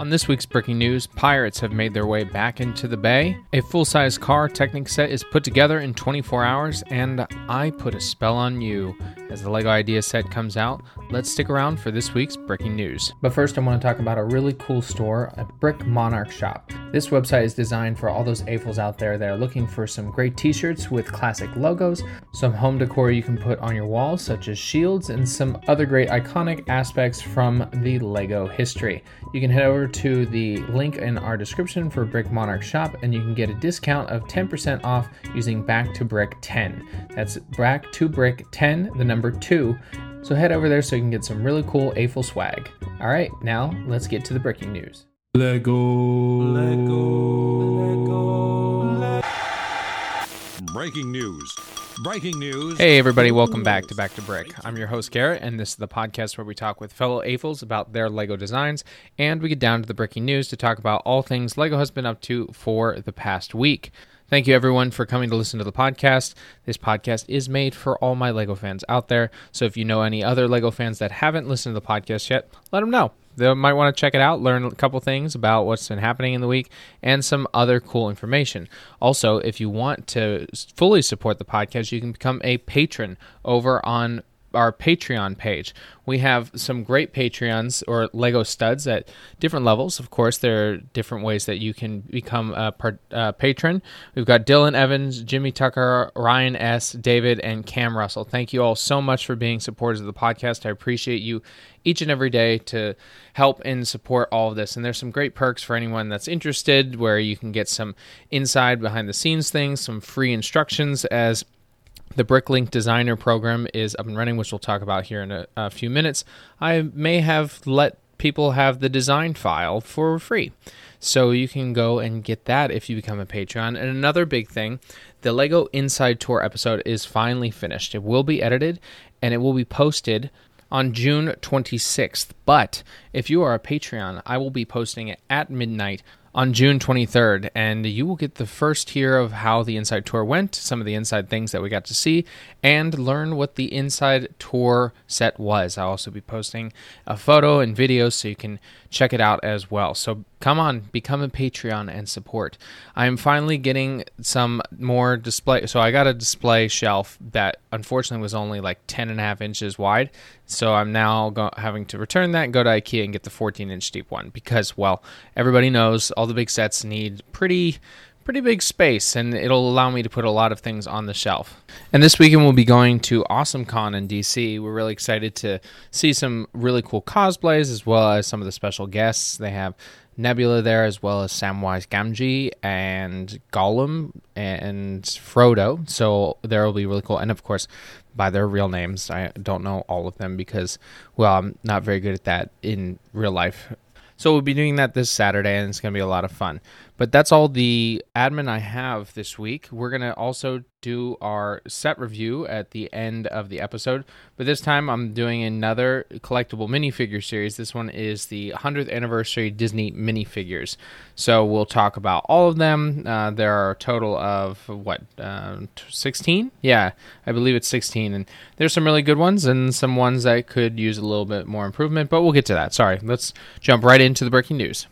On this week's Bricking News, pirates have made their way back into the bay. A full size car Technic set is put together in 24 hours, and I put a spell on you. As the LEGO Idea set comes out, let's stick around for this week's Bricking News. But first, I want to talk about a really cool store, a Brick Monarch shop. This website is designed for all those AFOLs out there that are looking for some great t shirts with classic logos, some home decor you can put on your walls, such as shields, and some other great iconic aspects from the LEGO history. You can head over to the link in our description for Brick Monarch shop and you can get a discount of 10% off using Back to Brick 10. That's Back to Brick 10, the number 2. So head over there so you can get some really cool AFOL swag. All right, now let's get to the breaking news. Lego. Lego. Breaking news. Breaking news. Hey, everybody, welcome back to Back to Brick. I'm your host, Garrett, and this is the podcast where we talk with fellow AFOLs about their LEGO designs, and we get down to the breaking news to talk about all things LEGO has been up to for the past week. Thank you, everyone, for coming to listen to the podcast. This podcast is made for all my LEGO fans out there, so if you know any other LEGO fans that haven't listened to the podcast yet, let them know they might want to check it out, learn a couple things about what's been happening in the week, and some other cool information. Also, if you want to fully support the podcast, you can become a patron over on our Patreon page. We have some great Patreons or Lego studs at different levels. Of course, there are different ways that you can become a part, patron. We've got Dylan Evans, Jimmy Tucker, Ryan S., David, and Cam Russell. Thank you all so much for being supporters of the podcast. I appreciate you each and every day to help and support all of this. And there's some great perks for anyone that's interested where you can get some inside behind the scenes things, some free instructions as the Bricklink Designer program is up and running, which we'll talk about here in a, a few minutes. I may have let people have the design file for free. So you can go and get that if you become a Patreon. And another big thing, the Lego Inside Tour episode is finally finished. It will be edited and it will be posted on June 26th. But if you are a Patreon, I will be posting it at midnight on June 23rd, and you will get the first hear of how the inside tour went, some of the inside things that we got to see, and learn what the inside tour set was. I'll also be posting a photo and video so you can check it out as well. So come on, become a Patreon and support. I am finally getting some more display. So I got a display shelf that unfortunately was only like 10 and a half inches wide. So I'm now go- having to return that and go to IKEA and get the 14 inch deep one because, well, everybody knows all the big sets need pretty pretty big space and it'll allow me to put a lot of things on the shelf. And this weekend we'll be going to AwesomeCon in DC. We're really excited to see some really cool cosplays as well as some of the special guests. They have Nebula there as well as Samwise Gamgee and Gollum and Frodo. So there will be really cool and of course by their real names. I don't know all of them because well, I'm not very good at that in real life. So we'll be doing that this Saturday and it's going to be a lot of fun. But that's all the admin I have this week. We're going to also do our set review at the end of the episode. But this time I'm doing another collectible minifigure series. This one is the 100th anniversary Disney minifigures. So we'll talk about all of them. Uh, there are a total of, what, uh, 16? Yeah, I believe it's 16. And there's some really good ones and some ones that could use a little bit more improvement. But we'll get to that. Sorry. Let's jump right into the breaking news.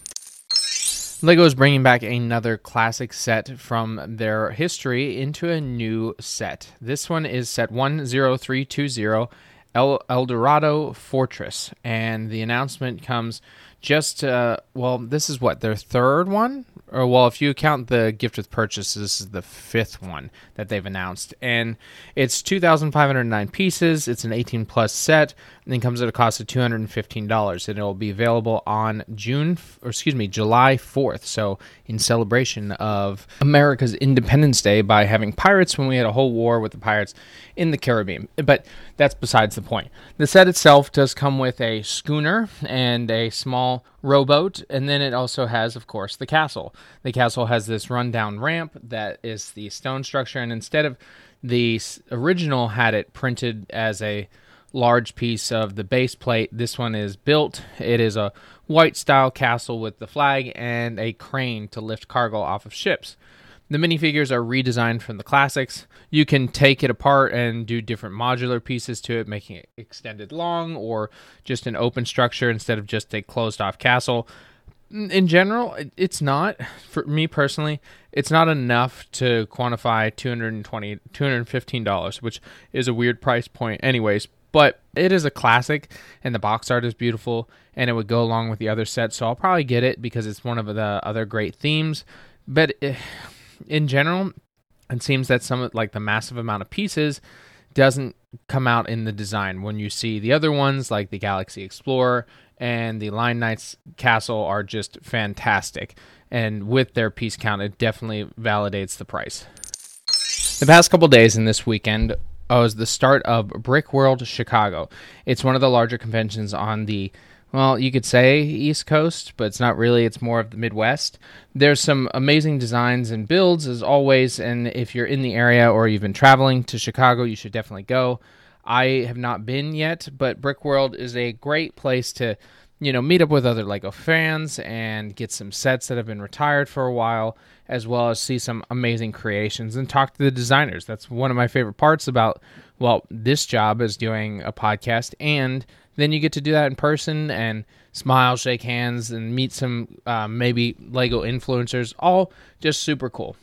Lego is bringing back another classic set from their history into a new set. This one is set 10320 El, Eldorado Fortress, and the announcement comes just, uh, well, this is what, their third one? Or, well, if you count the gift with purchase, this is the fifth one that they've announced. And it's 2,509 pieces. It's an 18 plus set and it comes at a cost of $215 and it will be available on June or excuse me July 4th so in celebration of America's Independence Day by having pirates when we had a whole war with the pirates in the Caribbean but that's besides the point the set itself does come with a schooner and a small rowboat and then it also has of course the castle the castle has this rundown ramp that is the stone structure and instead of the original had it printed as a large piece of the base plate. This one is built. It is a white style castle with the flag and a crane to lift cargo off of ships. The minifigures are redesigned from the classics. You can take it apart and do different modular pieces to it, making it extended long or just an open structure instead of just a closed off castle. In general, it's not for me personally. It's not enough to quantify 220 $215, which is a weird price point anyways, but it is a classic and the box art is beautiful and it would go along with the other sets, so I'll probably get it because it's one of the other great themes. But eh, in general, it seems that some of like the massive amount of pieces doesn't come out in the design when you see the other ones like the Galaxy Explorer and the Lion Knights Castle are just fantastic. And with their piece count, it definitely validates the price. The past couple days and this weekend was the start of Brickworld Chicago. It's one of the larger conventions on the well, you could say East Coast, but it's not really. It's more of the Midwest. There's some amazing designs and builds as always, and if you're in the area or you've been traveling to Chicago, you should definitely go. I have not been yet, but Brickworld is a great place to, you know, meet up with other Lego fans and get some sets that have been retired for a while, as well as see some amazing creations and talk to the designers. That's one of my favorite parts about, well, this job is doing a podcast and then you get to do that in person and smile, shake hands, and meet some uh, maybe Lego influencers. All just super cool.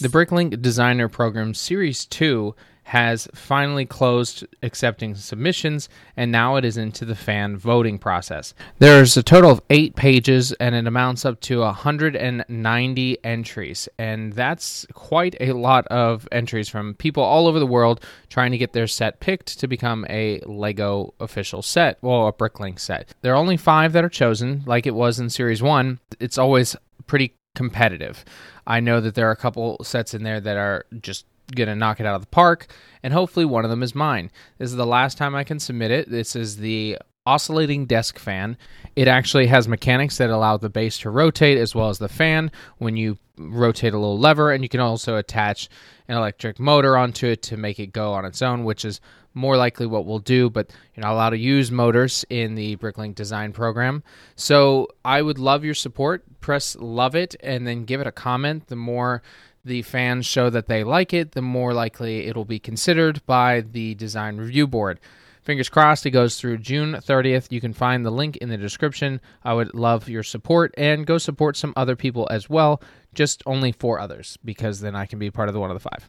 The Bricklink Designer Program Series 2 has finally closed accepting submissions, and now it is into the fan voting process. There's a total of eight pages, and it amounts up to 190 entries, and that's quite a lot of entries from people all over the world trying to get their set picked to become a Lego official set, well, a Bricklink set. There are only five that are chosen, like it was in Series 1. It's always pretty competitive. I know that there are a couple sets in there that are just going to knock it out of the park, and hopefully one of them is mine. This is the last time I can submit it. This is the oscillating desk fan. It actually has mechanics that allow the base to rotate as well as the fan when you rotate a little lever, and you can also attach an electric motor onto it to make it go on its own, which is more likely what we'll do, but you're not allowed to use motors in the Bricklink design program. So I would love your support. Press love it and then give it a comment. The more the fans show that they like it, the more likely it'll be considered by the design review board. Fingers crossed it goes through June 30th. You can find the link in the description. I would love your support and go support some other people as well, just only four others, because then I can be part of the one of the five.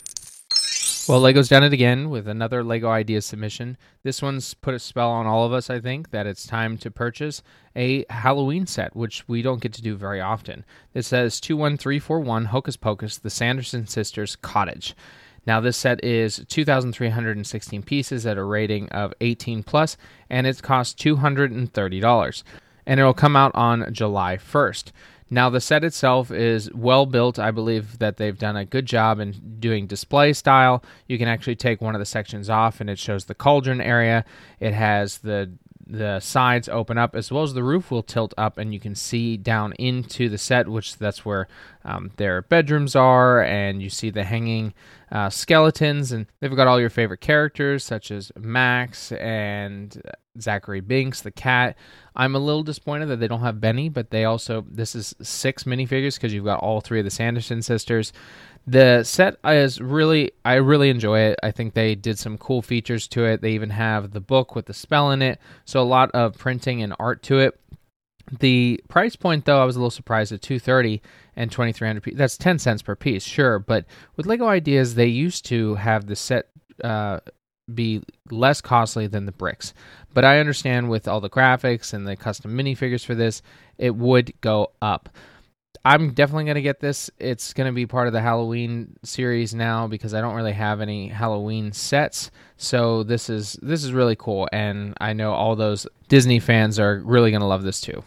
Well, Lego's done it again with another Lego idea submission. This one's put a spell on all of us, I think, that it's time to purchase a Halloween set, which we don't get to do very often. This says 21341 Hocus Pocus, the Sanderson Sisters Cottage. Now, this set is 2,316 pieces at a rating of 18 plus, and it costs $230. And it'll come out on July 1st. Now, the set itself is well built. I believe that they've done a good job in doing display style. You can actually take one of the sections off, and it shows the cauldron area. It has the the sides open up as well as the roof will tilt up and you can see down into the set which that's where um, their bedrooms are and you see the hanging uh, skeletons and they've got all your favorite characters such as max and Thackery Binx the cat. I'm a little disappointed that they don't have benny but they also this is six minifigures because you've got all three of the sanderson sisters the set is really, I really enjoy it. I think they did some cool features to it. They even have the book with the spell in it, so a lot of printing and art to it. The price point, though, I was a little surprised at 230 and 2300 That's 10 cents per piece, sure, but with Lego Ideas, they used to have the set uh, be less costly than the bricks. But I understand with all the graphics and the custom minifigures for this, it would go up. I'm definitely going to get this. It's going to be part of the Halloween series now because I don't really have any Halloween sets. So this is this is really cool and I know all those Disney fans are really going to love this too.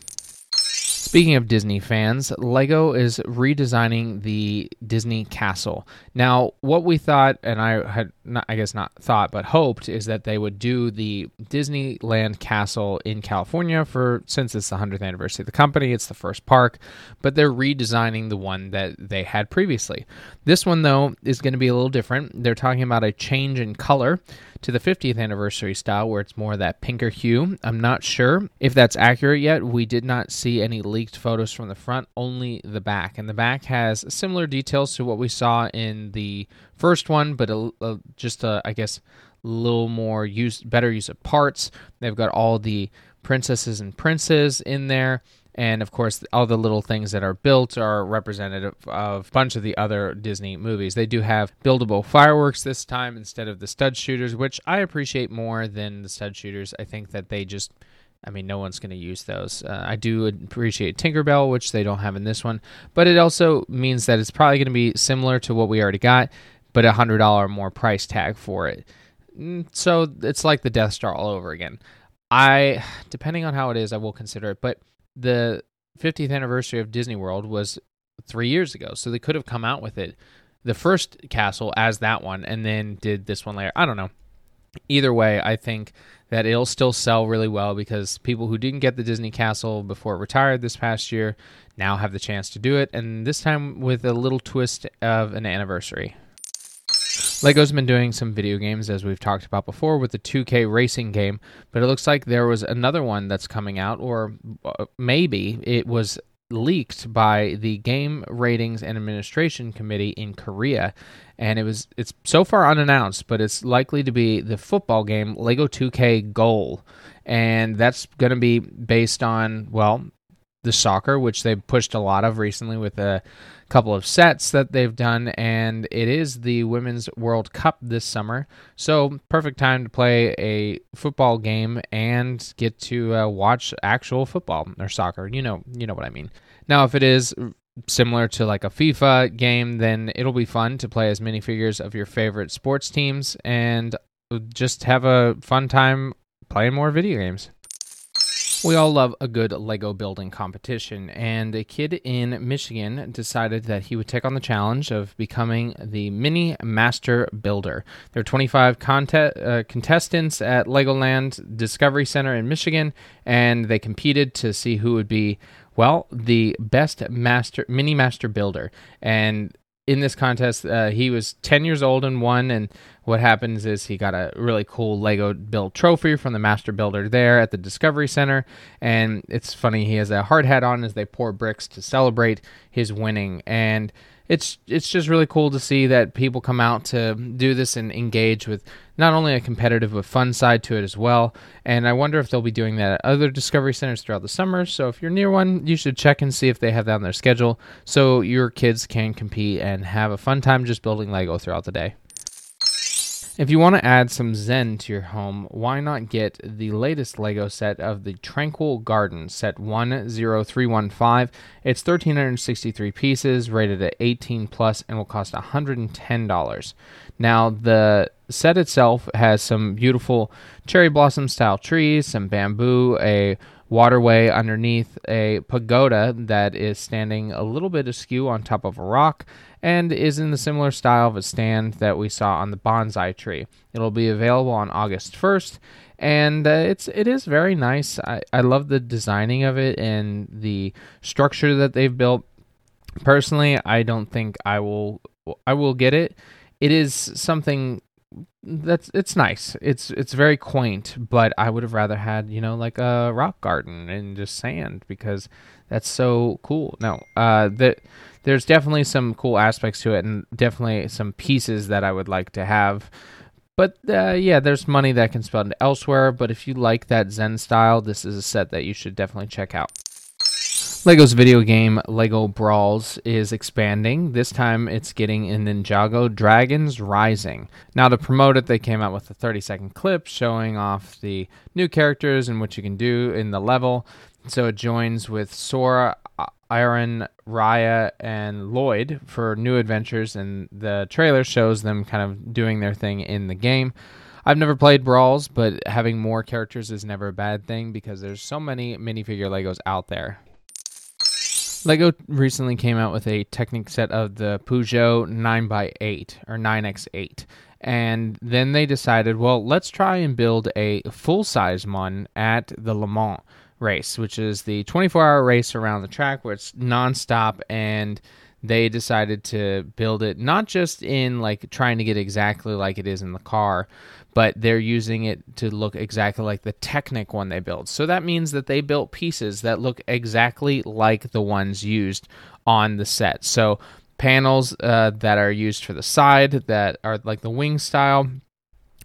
Speaking of Disney fans, Lego is redesigning the Disney Castle. Now, what we thought, and I had, not, I guess not thought, but hoped, is that they would do the Disneyland Castle in California for since it's the 100th anniversary of the company, it's the first park, but they're redesigning the one that they had previously. This one, though, is going to be a little different. They're talking about a change in color to the 50th anniversary style where it's more that pinker hue. I'm not sure if that's accurate yet. We did not see any leaked photos from the front, only the back. And the back has similar details to what we saw in the first one, but a, a, just a, I guess, a little more use, better use of parts. They've got all the princesses and princes in there And of course, all the little things that are built are representative of a bunch of the other Disney movies. They do have buildable fireworks this time instead of the stud shooters, which I appreciate more than the stud shooters. I think that they just I mean, no one's going to use those. Uh, I do appreciate Tinkerbell, which they don't have in this one, but it also means that it's probably going to be similar to what we already got, but a hundred dollar more price tag for it. Mm, so it's like the Death Star all over again. I, depending on how it is, I will consider it. But the 50th anniversary of Disney World was three years ago, so they could have come out with it, the first castle as that one, and then did this one later. I don't know. Either way, I think that it'll still sell really well because people who didn't get the Disney Castle before it retired this past year now have the chance to do it, and this time with a little twist of an anniversary. Lego's been doing some video games, as we've talked about before, with the 2K racing game, but it looks like there was another one that's coming out, or uh, maybe it was leaked by the Game Ratings and Administration Committee in Korea, and it was it's so far unannounced, but it's likely to be the football game Lego 2K Goal, and that's going to be based on well the soccer, which they've pushed a lot of recently with a couple of sets that they've done, and it is the Women's World Cup this summer. So, perfect time to play a football game and get to uh, watch actual football or soccer. You know, you know what I mean. Now, if it is similar to like a FIFA game, then it'll be fun to play as many figures of your favorite sports teams and just have a fun time playing more video games. We all love a good Lego building competition, and a kid in Michigan decided that he would take on the challenge of becoming the mini master builder. There are 25 contest, uh, contestants at Legoland Discovery Center in Michigan, and they competed to see who would be, well, the best master mini master builder. And in this contest, uh, he was 10 years old and won. And what happens is he got a really cool Lego build trophy from the master builder there at the Discovery Center. And it's funny, he has a hard hat on as they pour bricks to celebrate his winning. And it's it's just really cool to see that people come out to do this and engage with not only a competitive but fun side to it as well. And I wonder if they'll be doing that at other Discovery Centers throughout the summer. So if you're near one, you should check and see if they have that on their schedule so your kids can compete and have a fun time just building Lego throughout the day. If you want to add some zen to your home, why not get the latest Lego set of the Tranquil Garden, set 10315. It's 1363 pieces, rated at 18 plus, and will cost $110. Now, the set itself has some beautiful cherry blossom style trees, some bamboo, a waterway underneath a pagoda that is standing a little bit askew on top of a rock and is in the similar style of a stand that we saw on the bonsai tree. It'll be available on August 1st and uh, it's it is very nice. I, I love the designing of it and the structure that they've built. Personally, I don't think I will I will get it. It is something that's it's nice. It's it's very quaint, but I would have rather had you know like a rock garden and just sand because that's so cool. No, uh, that there's definitely some cool aspects to it, and definitely some pieces that I would like to have. But uh, yeah, there's money that can spend elsewhere. But if you like that Zen style, this is a set that you should definitely check out. Lego's video game Lego Brawls is expanding. This time it's getting in Ninjago Dragons Rising. Now, to promote it, they came out with a 30 second clip showing off the new characters and what you can do in the level. So it joins with Sora, Arin, Raya, and Lloyd for new adventures, and the trailer shows them kind of doing their thing in the game. I've never played Brawls, but having more characters is never a bad thing because there's so many minifigure Legos out there. Lego recently came out with a Technic set of the Peugeot 9x8 or 9x8. And then they decided, well, let's try and build a full size one at the Le Mans race, which is the 24 hour race around the track where it's nonstop. And they decided to build it not just in like trying to get exactly like it is in the car, but they're using it to look exactly like the Technic one they built. So that means that they built pieces that look exactly like the ones used on the set. So panels uh, that are used for the side that are like the wing style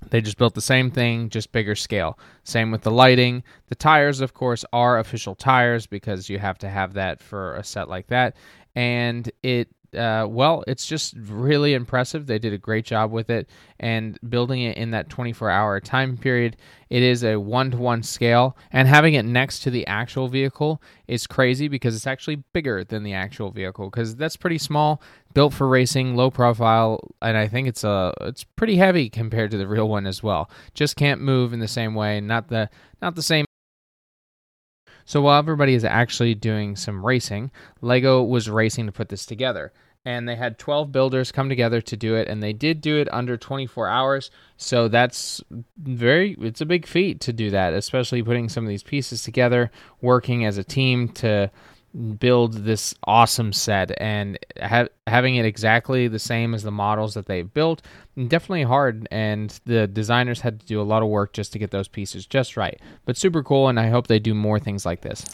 They just built the same thing, just bigger scale. Same with the lighting. The tires, of course, are official tires because you have to have that for a set like that. And it uh, well, it's just really impressive. They did a great job with it and building it in that 24 hour time period. It is a one to one scale, and having it next to the actual vehicle is crazy because it's actually bigger than the actual vehicle because that's pretty small, built for racing, low profile, and I think it's a it's pretty heavy compared to the real one as well. Just can't move in the same way, not the not the same so while everybody is actually doing some racing, Lego was racing to put this together. And they had 12 builders come together to do it, and they did do it under 24 hours. So that's very, it's a big feat to do that, especially putting some of these pieces together, working as a team to build this awesome set and ha- having it exactly the same as the models that they've built definitely hard and the designers had to do a lot of work just to get those pieces just right but super cool and i hope they do more things like this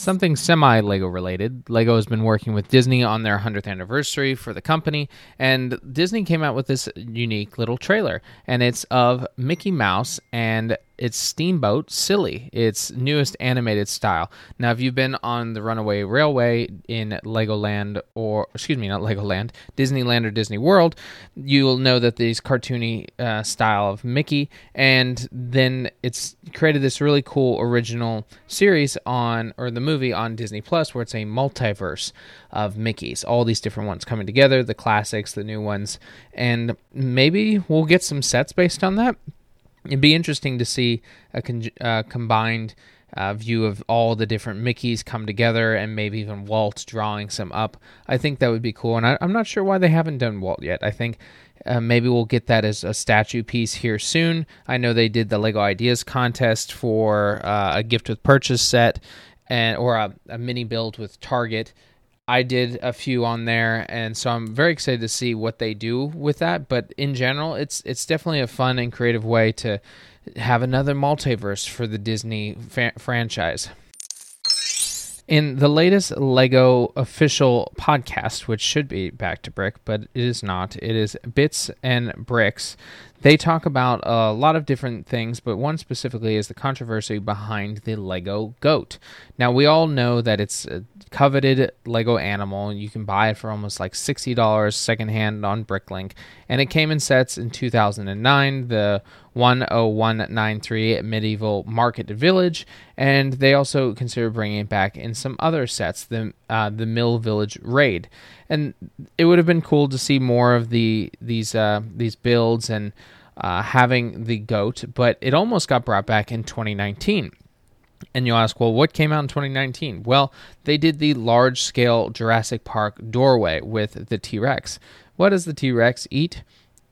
Something semi Lego related. Lego has been working with Disney on their 100th anniversary for the company, and Disney came out with this unique little trailer, and it's of Mickey Mouse and it's Steamboat Silly, its newest animated style. Now, if you've been on the Runaway Railway in Legoland, or excuse me, not Legoland, Disneyland or Disney World, you'll know that these cartoony uh, style of Mickey, and then it's created this really cool original series on, or the movie on Disney Plus, where it's a multiverse of Mickeys, all these different ones coming together, the classics, the new ones, and maybe we'll get some sets based on that it'd be interesting to see a con- uh, combined uh, view of all the different Mickeys come together and maybe even Walt drawing some up. I think that would be cool. And I, am not sure why they haven't done Walt yet. I think uh, maybe we'll get that as a statue piece here soon. I know they did the Lego Ideas contest for uh, a gift with purchase set and or a, a mini build with Target. I did a few on there, and so I'm very excited to see what they do with that. But in general, it's it's definitely a fun and creative way to have another multiverse for the Disney fa- franchise. In the latest Lego official podcast, which should be Back to Brick, but it is not, it is Bits and Bricks. They talk about a lot of different things, but one specifically is the controversy behind the Lego goat. Now, we all know that it's a coveted Lego animal. You can buy it for almost like $60 secondhand on Bricklink, and it came in sets in 2009, the 10193 Medieval Market Village, and they also consider bringing it back in some other sets, the uh, the Mill Village Raid, and it would have been cool to see more of the these uh, these builds and uh, having the goat, but it almost got brought back in 2019. And you'll ask, well, what came out in 2019? Well, they did the large scale Jurassic Park doorway with the T Rex. What does the T Rex eat?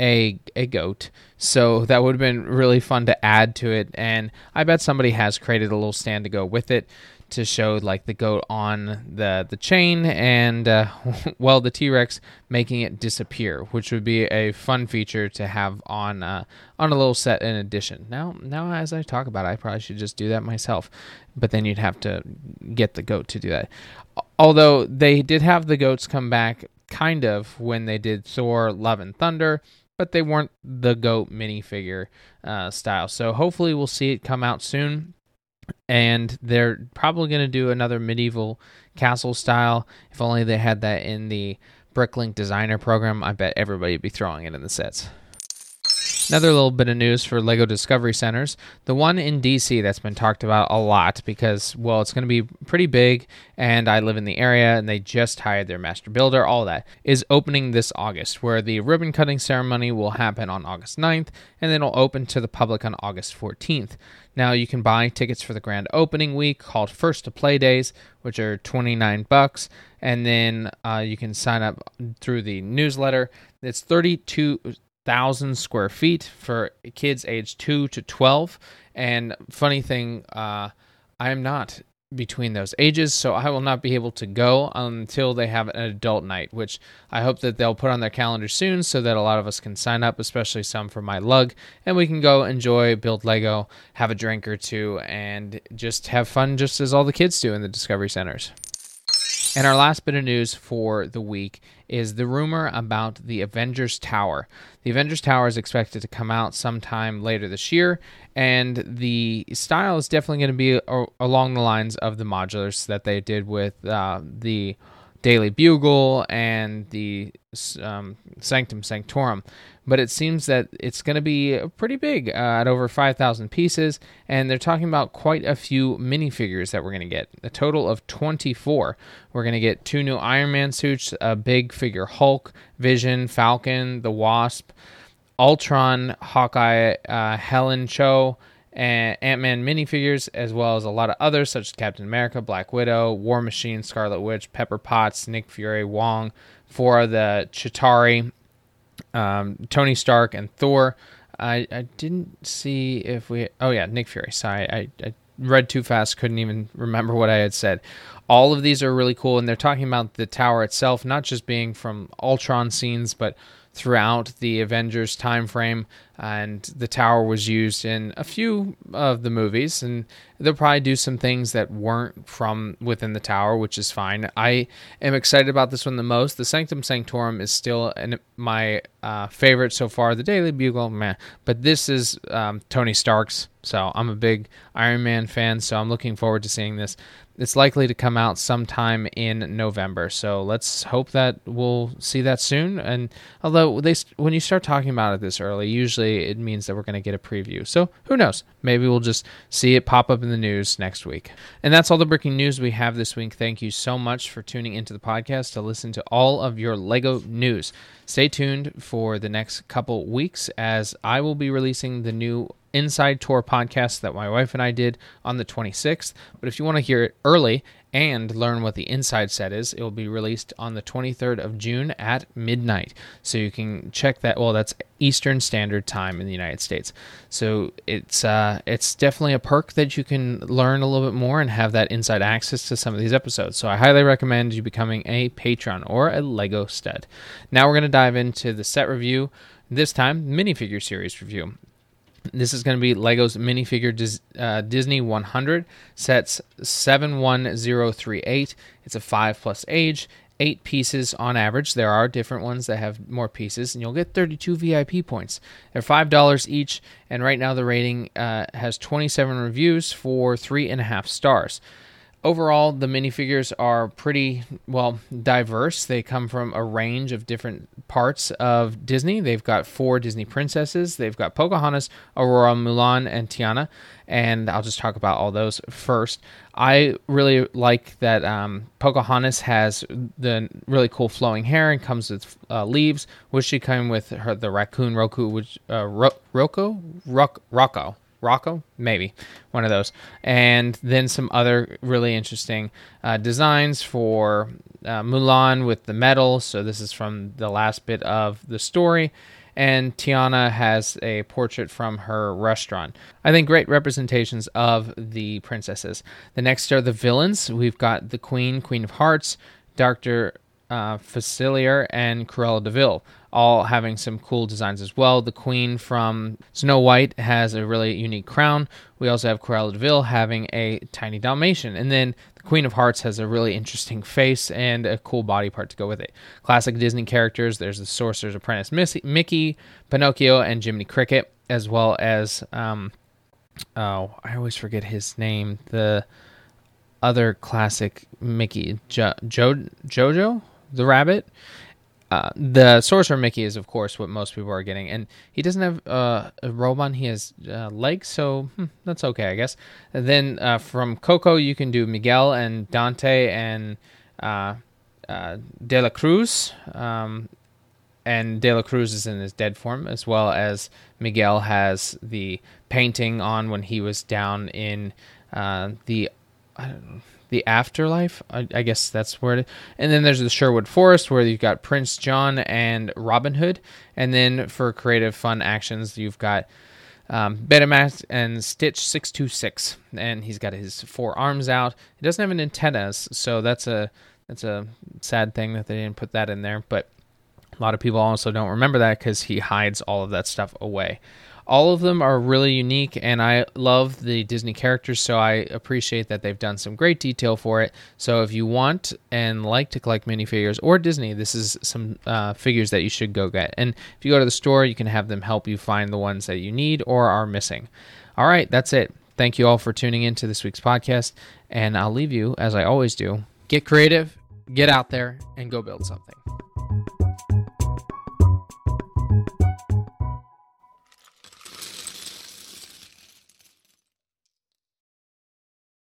A, a goat. So that would have been really fun to add to it. And I bet somebody has created a little stand to go with it to show like the goat on the the chain and uh, well the T-Rex making it disappear, which would be a fun feature to have on uh, on a little set in addition. Now now as I talk about it, I probably should just do that myself, but then you'd have to get the goat to do that. Although they did have the goats come back kind of when they did Thor Love and Thunder but they weren't the goat minifigure uh, style. So hopefully we'll see it come out soon and they're probably going to do another medieval castle style. If only they had that in the Bricklink designer program, I bet everybody would be throwing it in the sets. Another little bit of news for LEGO Discovery Centers. The one in DC that's been talked about a lot because, well, it's going to be pretty big, and I live in the area, and they just hired their master builder, all that, is opening this August, where the ribbon cutting ceremony will happen on August 9th, and then it'll open to the public on August 14th. Now you can buy tickets for the grand opening week called First to Play Days, which are 29 bucks, and then uh, you can sign up through the newsletter. It's 32 thousand square feet for kids aged two to twelve. And funny thing, uh, I am not between those ages, so I will not be able to go until they have an adult night, which I hope that they'll put on their calendar soon so that a lot of us can sign up, especially some for my lug, and we can go enjoy, build Lego, have a drink or two, and just have fun just as all the kids do in the Discovery Centers. And our last bit of news for the week is the rumor about the Avengers Tower. The Avengers Tower is expected to come out sometime later this year, and the style is definitely going to be a- along the lines of the modulars that they did with uh, the Daily Bugle and the um, Sanctum Sanctorum. But it seems that it's going to be pretty big uh, at over 5,000 pieces, and they're talking about quite a few minifigures that we're going to get. A total of 24. We're going to get two new Iron Man suits, a big figure Hulk, Vision, Falcon, the Wasp, Ultron, Hawkeye, uh, Helen Cho, and Ant Man minifigures, as well as a lot of others such as Captain America, Black Widow, War Machine, Scarlet Witch, Pepper Potts, Nick Fury, Wong, for the Chitauri, um, Tony Stark, and Thor. I, I didn't see if we. Oh, yeah, Nick Fury. Sorry. I, I read too fast, couldn't even remember what I had said. All of these are really cool, and they're talking about the tower itself, not just being from Ultron scenes, but throughout the Avengers time frame, and the tower was used in a few of the movies, and they'll probably do some things that weren't from within the tower, which is fine. I am excited about this one the most. The Sanctum Sanctorum is still an, my uh, favorite so far. The Daily Bugle, man, but this is um, Tony Stark's, so I'm a big Iron Man fan, so I'm looking forward to seeing this it's likely to come out sometime in November. So let's hope that we'll see that soon. And although they, when you start talking about it this early, usually it means that we're going to get a preview. So who knows? Maybe we'll just see it pop up in the news next week. And that's all the breaking news we have this week. Thank you so much for tuning into the podcast to listen to all of your Lego news. Stay tuned for the next couple weeks as I will be releasing the new Inside Tour podcast that my wife and I did on the 26th. But if you want to hear it early and learn what the inside set is, it will be released on the 23rd of June at midnight. So you can check that. Well, that's Eastern Standard Time in the United States. So it's uh, it's definitely a perk that you can learn a little bit more and have that inside access to some of these episodes. So I highly recommend you becoming a patron or a Lego stud. Now we're going to dive into the set review. This time, minifigure series review. This is going to be Lego's minifigure Dis- uh, Disney 100 sets 71038. It's a 5 plus age, 8 pieces on average. There are different ones that have more pieces, and you'll get 32 VIP points. They're $5 each, and right now the rating uh, has 27 reviews for 3.5 stars overall, the minifigures are pretty well diverse. They come from a range of different parts of Disney. They've got four Disney princesses. They've got Pocahontas, Aurora, Mulan, and Tiana. And I'll just talk about all those first. I really like that um, Pocahontas has the really cool flowing hair and comes with uh, leaves, which she came with her the raccoon Roku, which uh, Ro- Rocco. Rocco, maybe one of those, and then some other really interesting uh, designs for uh, Mulan with the medal. So this is from the last bit of the story, and Tiana has a portrait from her restaurant. I think great representations of the princesses. The next are the villains. We've got the Queen, Queen of Hearts, Doctor uh, Facilier, and Cruella de Vil all having some cool designs as well. The queen from Snow White has a really unique crown. We also have Cruella de Vil having a tiny Dalmatian. And then the Queen of Hearts has a really interesting face and a cool body part to go with it. Classic Disney characters there's the Sorcerer's Apprentice Mickey, Pinocchio, and Jiminy Cricket, as well as, um, oh, I always forget his name. The other classic Mickey, jo- jo- Jojo, the rabbit uh, the Sorcerer Mickey is, of course, what most people are getting, and he doesn't have uh, a robe on. He has uh, legs, so hmm, that's okay, I guess. And then uh, from Coco, you can do Miguel and Dante and uh, uh, De La Cruz, um, and De La Cruz is in his dead form, as well as Miguel has the painting on when he was down in the the afterlife. I, I, guess that's where it is. And then there's the Sherwood Forest where you've got Prince John and Robin Hood. And then for creative fun actions, you've got um, Betamax and Stitch 626. And he's got his four arms out. He doesn't have an antennas, so that's a that's a sad thing that they didn't put that in there. But a lot of people also don't remember that because he hides all of that stuff away. All of them are really unique, and I love the Disney characters, so I appreciate that they've done some great detail for it. So if you want and like to collect minifigures or Disney, this is some uh, figures that you should go get. And if you go to the store, you can have them help you find the ones that you need or are missing. All right, that's it. Thank you all for tuning in to this week's podcast, and I'll leave you as I always do. Get creative, get out there, and go build something.